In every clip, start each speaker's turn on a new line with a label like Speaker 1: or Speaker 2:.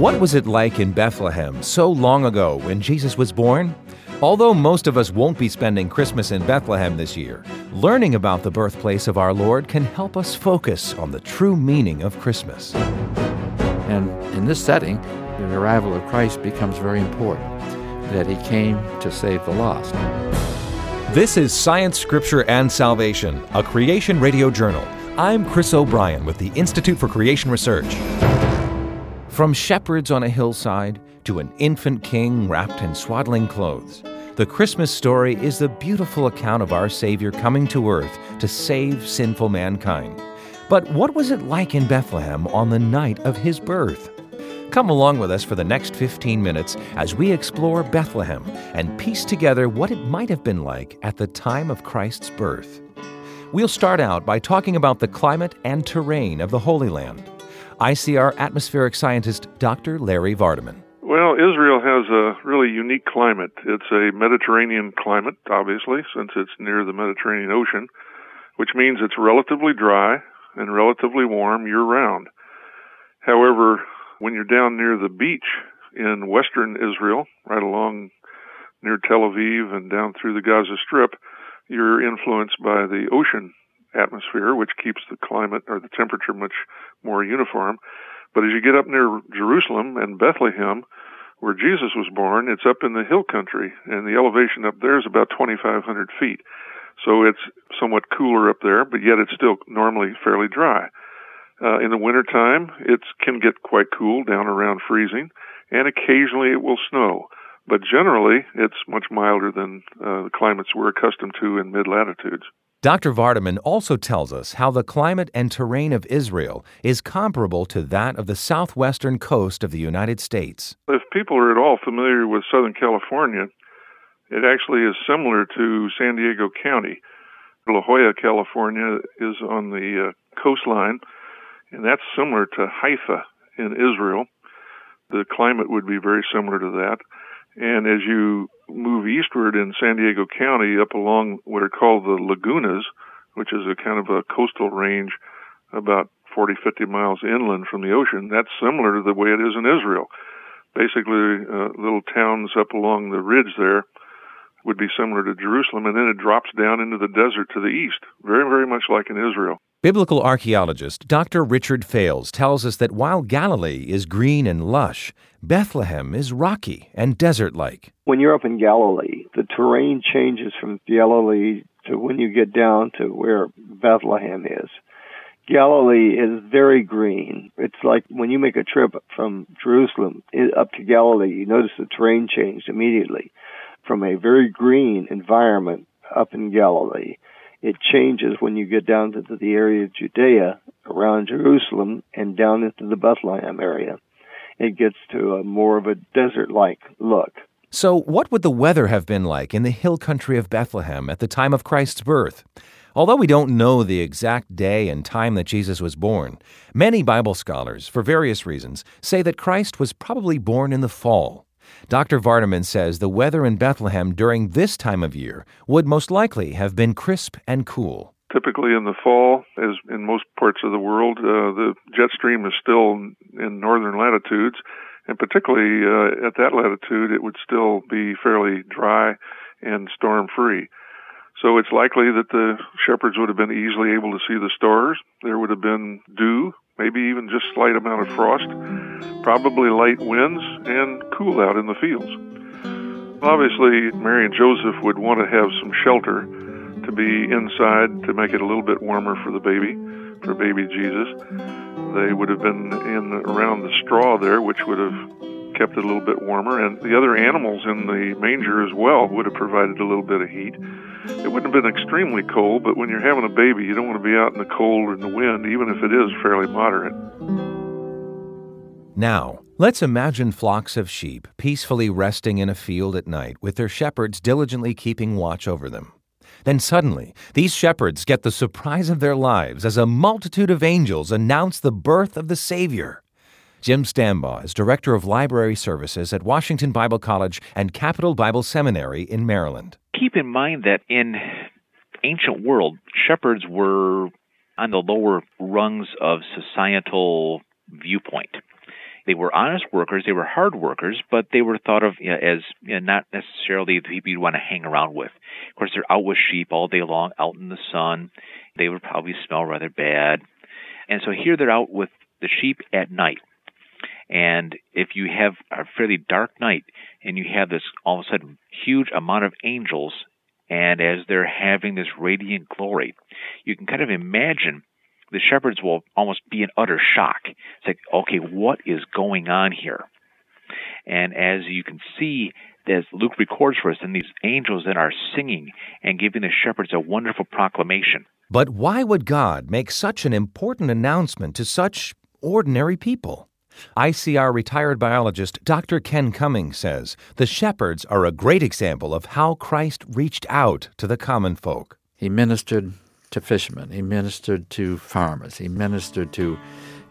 Speaker 1: What was it like in Bethlehem so long ago when Jesus was born? Although most of us won't be spending Christmas in Bethlehem this year, learning about the birthplace of our Lord can help us focus on the true meaning of Christmas.
Speaker 2: And in this setting, the arrival of Christ becomes very important, that he came to save the lost.
Speaker 1: This is Science, Scripture, and Salvation, a creation radio journal. I'm Chris O'Brien with the Institute for Creation Research. From shepherds on a hillside to an infant king wrapped in swaddling clothes, the Christmas story is the beautiful account of our Savior coming to earth to save sinful mankind. But what was it like in Bethlehem on the night of his birth? Come along with us for the next 15 minutes as we explore Bethlehem and piece together what it might have been like at the time of Christ's birth. We'll start out by talking about the climate and terrain of the Holy Land. ICR atmospheric scientist Dr. Larry Vardiman.
Speaker 3: Well, Israel has a really unique climate. It's a Mediterranean climate, obviously, since it's near the Mediterranean Ocean, which means it's relatively dry and relatively warm year round. However, when you're down near the beach in western Israel, right along near Tel Aviv and down through the Gaza Strip, you're influenced by the ocean atmosphere, which keeps the climate or the temperature much more uniform. But as you get up near Jerusalem and Bethlehem, where Jesus was born, it's up in the hill country, and the elevation up there is about 2,500 feet. So it's somewhat cooler up there, but yet it's still normally fairly dry. Uh, in the wintertime, it can get quite cool, down around freezing, and occasionally it will snow. But generally, it's much milder than uh, the climates we're accustomed to in mid latitudes.
Speaker 1: Dr. Vardiman also tells us how the climate and terrain of Israel is comparable to that of the southwestern coast of the United States.
Speaker 3: If people are at all familiar with Southern California, it actually is similar to San Diego County. La Jolla, California is on the uh, coastline, and that's similar to Haifa in Israel. The climate would be very similar to that. And as you move eastward in San Diego County up along what are called the lagunas, which is a kind of a coastal range about 40, 50 miles inland from the ocean, that's similar to the way it is in Israel. Basically, uh, little towns up along the ridge there would be similar to Jerusalem, and then it drops down into the desert to the east, very, very much like in Israel.
Speaker 1: Biblical archaeologist Dr. Richard Fales tells us that while Galilee is green and lush, Bethlehem is rocky and desert like.
Speaker 4: When you're up in Galilee, the terrain changes from Galilee to when you get down to where Bethlehem is. Galilee is very green. It's like when you make a trip from Jerusalem up to Galilee, you notice the terrain changed immediately from a very green environment up in Galilee. It changes when you get down to the area of Judea around Jerusalem and down into the Bethlehem area. It gets to a more of a desert like look.
Speaker 1: So, what would the weather have been like in the hill country of Bethlehem at the time of Christ's birth? Although we don't know the exact day and time that Jesus was born, many Bible scholars, for various reasons, say that Christ was probably born in the fall. Dr. Vardiman says the weather in Bethlehem during this time of year would most likely have been crisp and cool.
Speaker 3: Typically in the fall, as in most parts of the world, uh, the jet stream is still in northern latitudes, and particularly uh, at that latitude, it would still be fairly dry and storm free. So it's likely that the shepherds would have been easily able to see the stars. There would have been dew, maybe even just slight amount of frost, probably light winds, and cool out in the fields. Obviously, Mary and Joseph would want to have some shelter to be inside to make it a little bit warmer for the baby, for baby Jesus. They would have been in around the straw there, which would have kept it a little bit warmer, and the other animals in the manger as well would have provided a little bit of heat. It wouldn't have been extremely cold, but when you're having a baby, you don't want to be out in the cold or in the wind, even if it is fairly moderate.
Speaker 1: Now, let's imagine flocks of sheep peacefully resting in a field at night with their shepherds diligently keeping watch over them. Then suddenly, these shepherds get the surprise of their lives as a multitude of angels announce the birth of the Savior. Jim Stambaugh is Director of Library Services at Washington Bible College and Capital Bible Seminary in Maryland.
Speaker 5: Keep in mind that in ancient world, shepherds were on the lower rungs of societal viewpoint. They were honest workers, they were hard workers, but they were thought of you know, as you know, not necessarily the people you'd want to hang around with. Of course, they're out with sheep all day long, out in the sun. They would probably smell rather bad. And so here they're out with the sheep at night. And if you have a fairly dark night and you have this all of a sudden huge amount of angels, and as they're having this radiant glory, you can kind of imagine the shepherds will almost be in utter shock. It's like, okay, what is going on here? And as you can see, as Luke records for us, and these angels then are singing and giving the shepherds a wonderful proclamation.
Speaker 1: But why would God make such an important announcement to such ordinary people? ICR retired biologist Dr. Ken Cummings says the shepherds are a great example of how Christ reached out to the common folk.
Speaker 2: He ministered to fishermen, he ministered to farmers, he ministered to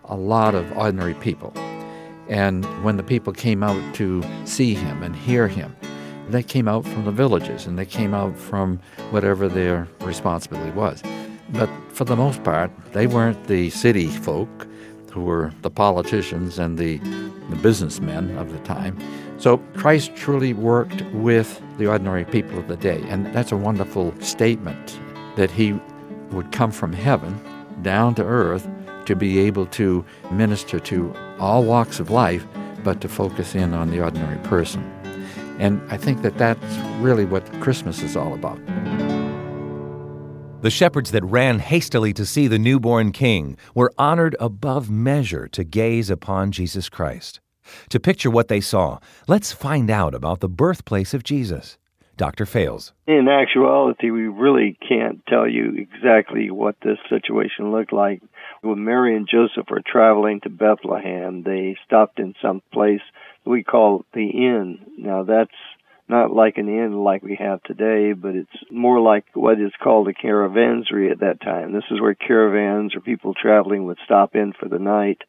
Speaker 2: a lot of ordinary people. And when the people came out to see him and hear him, they came out from the villages and they came out from whatever their responsibility was. But for the most part, they weren't the city folk who were the politicians and the, the businessmen of the time. So Christ truly worked with the ordinary people of the day. And that's a wonderful statement that he would come from heaven down to earth to be able to minister to all walks of life, but to focus in on the ordinary person. And I think that that's really what Christmas is all about.
Speaker 1: The shepherds that ran hastily to see the newborn king were honored above measure to gaze upon Jesus Christ. To picture what they saw, let's find out about the birthplace of Jesus. Dr. Fales.
Speaker 4: In actuality, we really can't tell you exactly what this situation looked like. When Mary and Joseph were traveling to Bethlehem, they stopped in some place we call the inn. Now, that's not like an inn like we have today, but it's more like what is called a caravansary at that time. This is where caravans or people traveling would stop in for the night.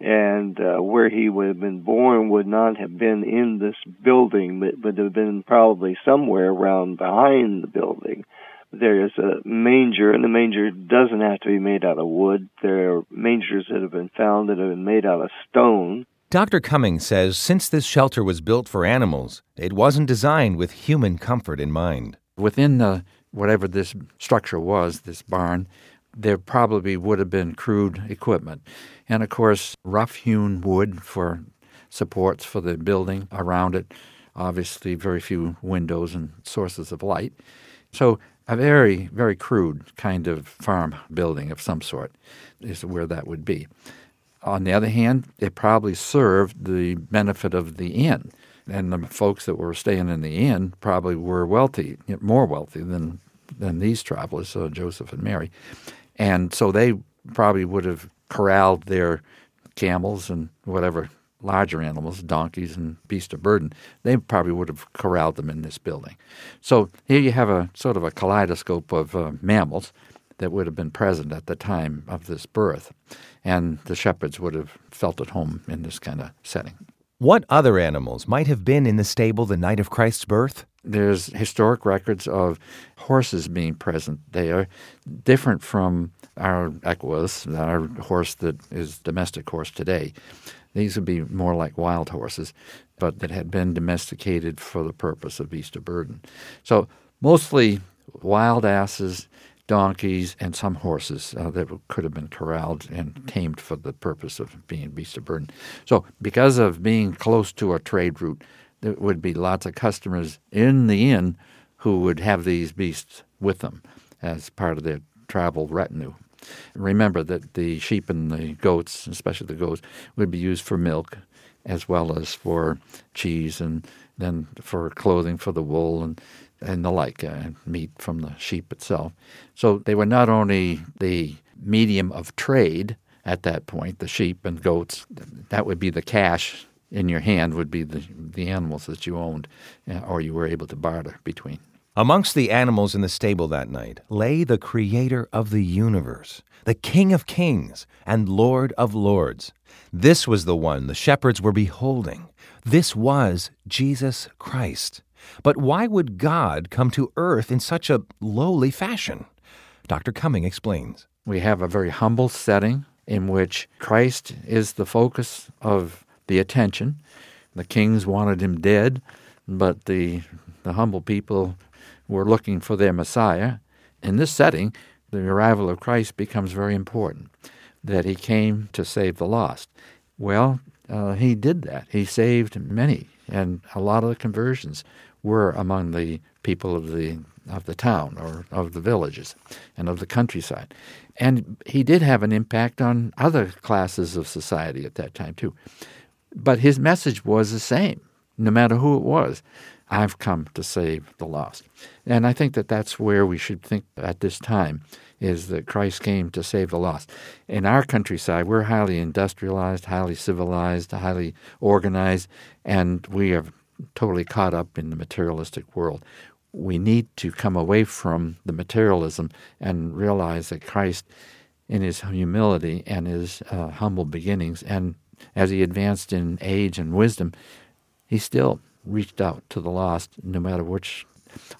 Speaker 4: And uh, where he would have been born would not have been in this building, but would have been probably somewhere around behind the building. There is a manger, and the manger doesn't have to be made out of wood. There are mangers that have been found that have been made out of stone
Speaker 1: Dr. Cummings says since this shelter was built for animals, it wasn't designed with human comfort in mind.
Speaker 2: Within the whatever this structure was, this barn, there probably would have been crude equipment. And of course, rough hewn wood for supports for the building around it, obviously, very few windows and sources of light. So, a very, very crude kind of farm building of some sort is where that would be. On the other hand, it probably served the benefit of the inn. And the folks that were staying in the inn probably were wealthy, more wealthy than, than these travelers, uh, Joseph and Mary. And so they probably would have corralled their camels and whatever larger animals, donkeys and beasts of burden, they probably would have corralled them in this building. So here you have a sort of a kaleidoscope of uh, mammals that would have been present at the time of this birth. And the shepherds would have felt at home in this kind of setting.
Speaker 1: What other animals might have been in the stable the night of Christ's birth?
Speaker 2: There's historic records of horses being present there, different from our equus, our horse that is domestic horse today. These would be more like wild horses, but that had been domesticated for the purpose of beast of burden. So mostly wild asses donkeys, and some horses uh, that could have been corralled and tamed for the purpose of being beasts of burden. So, because of being close to a trade route, there would be lots of customers in the inn who would have these beasts with them as part of their travel retinue. Remember that the sheep and the goats, especially the goats, would be used for milk as well as for cheese and then for clothing for the wool and and the like, uh, meat from the sheep itself. So they were not only the medium of trade at that point, the sheep and goats, that would be the cash in your hand, would be the, the animals that you owned uh, or you were able to barter between.
Speaker 1: Amongst the animals in the stable that night lay the creator of the universe, the King of kings and Lord of lords. This was the one the shepherds were beholding. This was Jesus Christ. But why would God come to earth in such a lowly fashion? Dr. Cumming explains.
Speaker 2: We have a very humble setting in which Christ is the focus of the attention. The kings wanted him dead, but the, the humble people were looking for their Messiah. In this setting, the arrival of Christ becomes very important, that he came to save the lost. Well, uh, he did that. He saved many, and a lot of the conversions were among the people of the of the town or of the villages and of the countryside. And he did have an impact on other classes of society at that time too. But his message was the same, no matter who it was. I've come to save the lost. And I think that that's where we should think at this time is that Christ came to save the lost. In our countryside, we're highly industrialized, highly civilized, highly organized, and we are totally caught up in the materialistic world. We need to come away from the materialism and realize that Christ, in his humility and his uh, humble beginnings, and as he advanced in age and wisdom, he still reached out to the lost, no matter which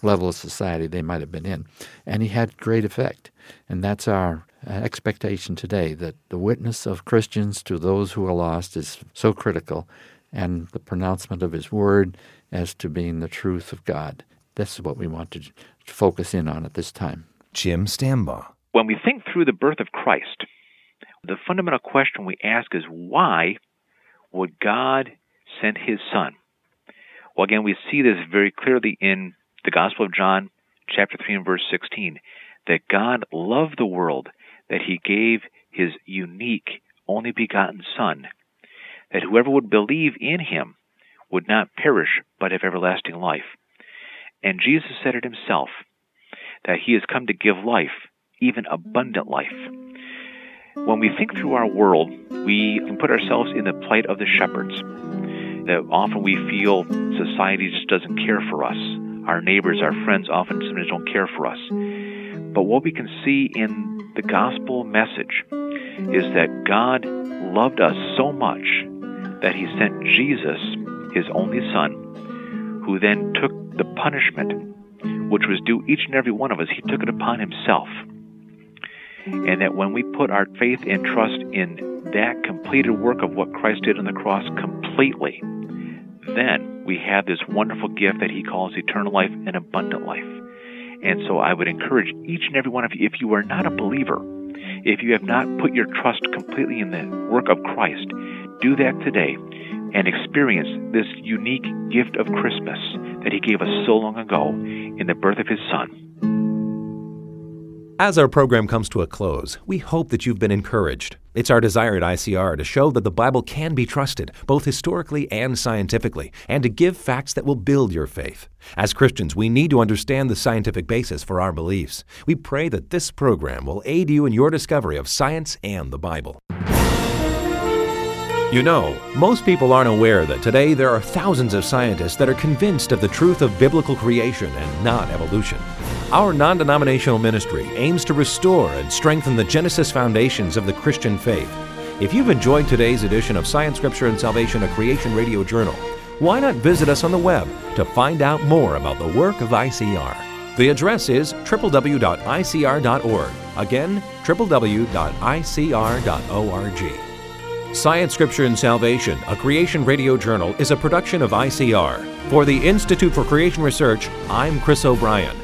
Speaker 2: level of society they might have been in. And he had great effect. And that's our uh, expectation today that the witness of Christians to those who are lost is so critical, and the pronouncement of his word as to being the truth of God. This is what we want to focus in on at this time.
Speaker 1: Jim Stambaugh.
Speaker 5: When we think through the birth of Christ, the fundamental question we ask is why would God send his son? Well, again, we see this very clearly in the Gospel of John, chapter 3 and verse 16, that God loved the world, that he gave his unique, only begotten Son, that whoever would believe in him would not perish, but have everlasting life. And Jesus said it himself, that he has come to give life, even abundant life. When we think through our world, we can put ourselves in the plight of the shepherds. That often we feel society just doesn't care for us. Our neighbors, our friends often sometimes don't care for us. But what we can see in the gospel message is that God loved us so much that he sent Jesus, his only son, who then took the punishment which was due each and every one of us. He took it upon himself. And that when we put our faith and trust in that completed work of what Christ did on the cross completely, then we have this wonderful gift that he calls eternal life and abundant life. And so I would encourage each and every one of you, if you are not a believer, if you have not put your trust completely in the work of Christ, do that today and experience this unique gift of Christmas that He gave us so long ago in the birth of His Son.
Speaker 1: As our program comes to a close, we hope that you've been encouraged. It's our desire at ICR to show that the Bible can be trusted, both historically and scientifically, and to give facts that will build your faith. As Christians, we need to understand the scientific basis for our beliefs. We pray that this program will aid you in your discovery of science and the Bible. You know, most people aren't aware that today there are thousands of scientists that are convinced of the truth of biblical creation and not evolution. Our non denominational ministry aims to restore and strengthen the Genesis foundations of the Christian faith. If you've enjoyed today's edition of Science, Scripture, and Salvation, a Creation Radio Journal, why not visit us on the web to find out more about the work of ICR? The address is www.icr.org. Again, www.icr.org. Science, Scripture, and Salvation, a Creation Radio Journal, is a production of ICR. For the Institute for Creation Research, I'm Chris O'Brien.